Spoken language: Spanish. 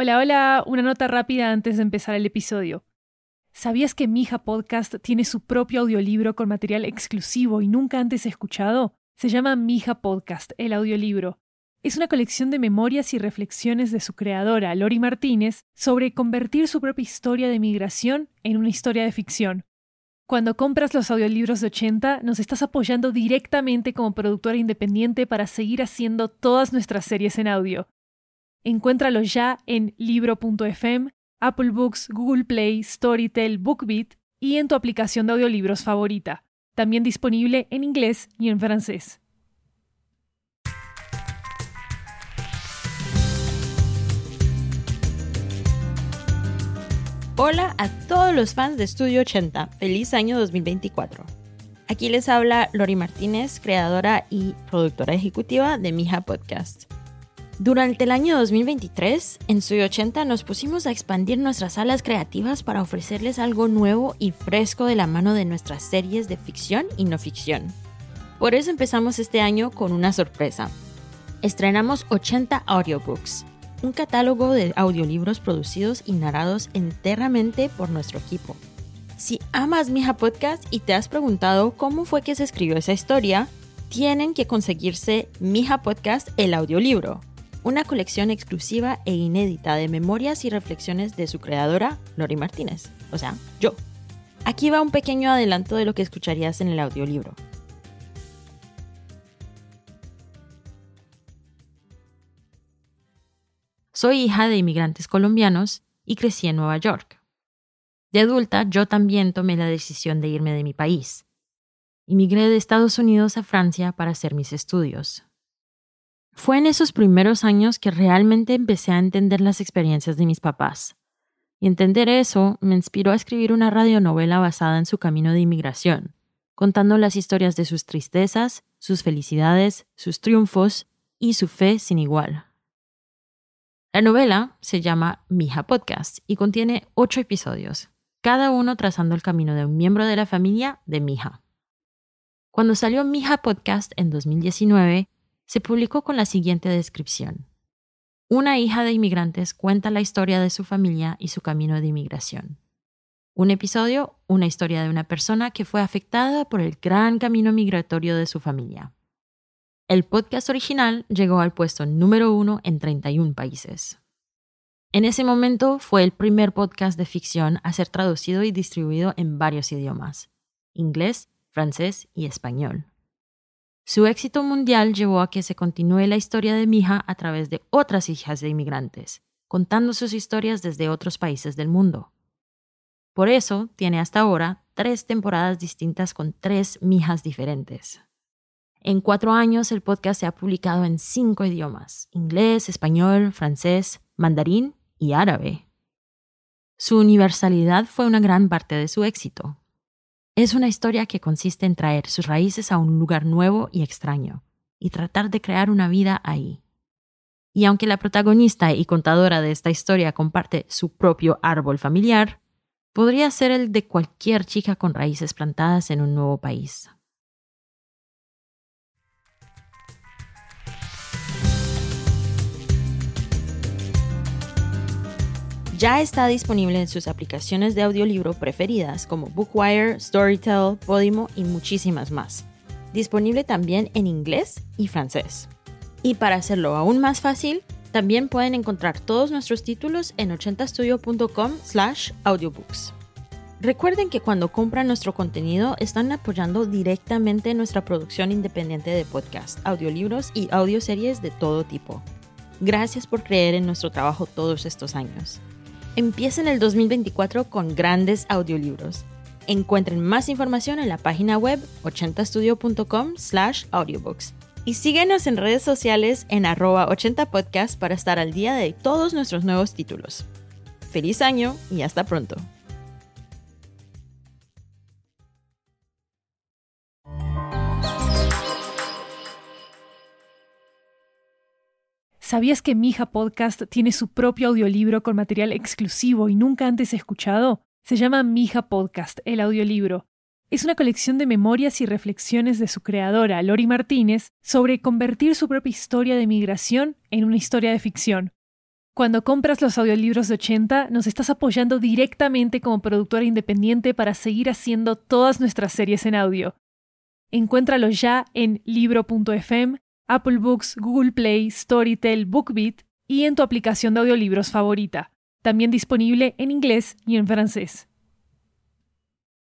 Hola, hola, una nota rápida antes de empezar el episodio. ¿Sabías que Mija Podcast tiene su propio audiolibro con material exclusivo y nunca antes escuchado? Se llama Mija Podcast, el audiolibro. Es una colección de memorias y reflexiones de su creadora, Lori Martínez, sobre convertir su propia historia de migración en una historia de ficción. Cuando compras los audiolibros de 80, nos estás apoyando directamente como productora independiente para seguir haciendo todas nuestras series en audio. Encuéntralo ya en libro.fm, Apple Books, Google Play, Storytel, BookBeat y en tu aplicación de audiolibros favorita. También disponible en inglés y en francés. Hola a todos los fans de Estudio 80. Feliz año 2024. Aquí les habla Lori Martínez, creadora y productora ejecutiva de Mija Podcast. Durante el año 2023, en Soy 80 nos pusimos a expandir nuestras salas creativas para ofrecerles algo nuevo y fresco de la mano de nuestras series de ficción y no ficción. Por eso empezamos este año con una sorpresa. Estrenamos 80 audiobooks, un catálogo de audiolibros producidos y narrados enteramente por nuestro equipo. Si amas Mija Podcast y te has preguntado cómo fue que se escribió esa historia, tienen que conseguirse Mija Podcast el audiolibro una colección exclusiva e inédita de memorias y reflexiones de su creadora, Lori Martínez, o sea, yo. Aquí va un pequeño adelanto de lo que escucharías en el audiolibro. Soy hija de inmigrantes colombianos y crecí en Nueva York. De adulta, yo también tomé la decisión de irme de mi país. Inmigré de Estados Unidos a Francia para hacer mis estudios. Fue en esos primeros años que realmente empecé a entender las experiencias de mis papás. Y entender eso me inspiró a escribir una radionovela basada en su camino de inmigración, contando las historias de sus tristezas, sus felicidades, sus triunfos y su fe sin igual. La novela se llama Mija Podcast y contiene ocho episodios, cada uno trazando el camino de un miembro de la familia de Mija. Cuando salió Mija Podcast en 2019, se publicó con la siguiente descripción. Una hija de inmigrantes cuenta la historia de su familia y su camino de inmigración. Un episodio, una historia de una persona que fue afectada por el gran camino migratorio de su familia. El podcast original llegó al puesto número uno en 31 países. En ese momento fue el primer podcast de ficción a ser traducido y distribuido en varios idiomas, inglés, francés y español. Su éxito mundial llevó a que se continúe la historia de Mija a través de otras hijas de inmigrantes, contando sus historias desde otros países del mundo. Por eso tiene hasta ahora tres temporadas distintas con tres Mijas diferentes. En cuatro años el podcast se ha publicado en cinco idiomas, inglés, español, francés, mandarín y árabe. Su universalidad fue una gran parte de su éxito, es una historia que consiste en traer sus raíces a un lugar nuevo y extraño, y tratar de crear una vida ahí. Y aunque la protagonista y contadora de esta historia comparte su propio árbol familiar, podría ser el de cualquier chica con raíces plantadas en un nuevo país. Ya está disponible en sus aplicaciones de audiolibro preferidas como Bookwire, Storytel, Podimo y muchísimas más. Disponible también en inglés y francés. Y para hacerlo aún más fácil, también pueden encontrar todos nuestros títulos en 80studio.com slash audiobooks. Recuerden que cuando compran nuestro contenido están apoyando directamente nuestra producción independiente de podcast, audiolibros y audioseries de todo tipo. Gracias por creer en nuestro trabajo todos estos años. Empiecen el 2024 con grandes audiolibros. Encuentren más información en la página web 80studio.com slash audiobooks. Y síguenos en redes sociales en arroba 80podcast para estar al día de todos nuestros nuevos títulos. Feliz año y hasta pronto. ¿Sabías que Mija Podcast tiene su propio audiolibro con material exclusivo y nunca antes escuchado? Se llama Mija Podcast, el audiolibro. Es una colección de memorias y reflexiones de su creadora, Lori Martínez, sobre convertir su propia historia de migración en una historia de ficción. Cuando compras los audiolibros de 80, nos estás apoyando directamente como productora independiente para seguir haciendo todas nuestras series en audio. Encuéntralo ya en libro.fm, Apple Books, Google Play, Storytel, BookBeat y en tu aplicación de audiolibros favorita. También disponible en inglés y en francés.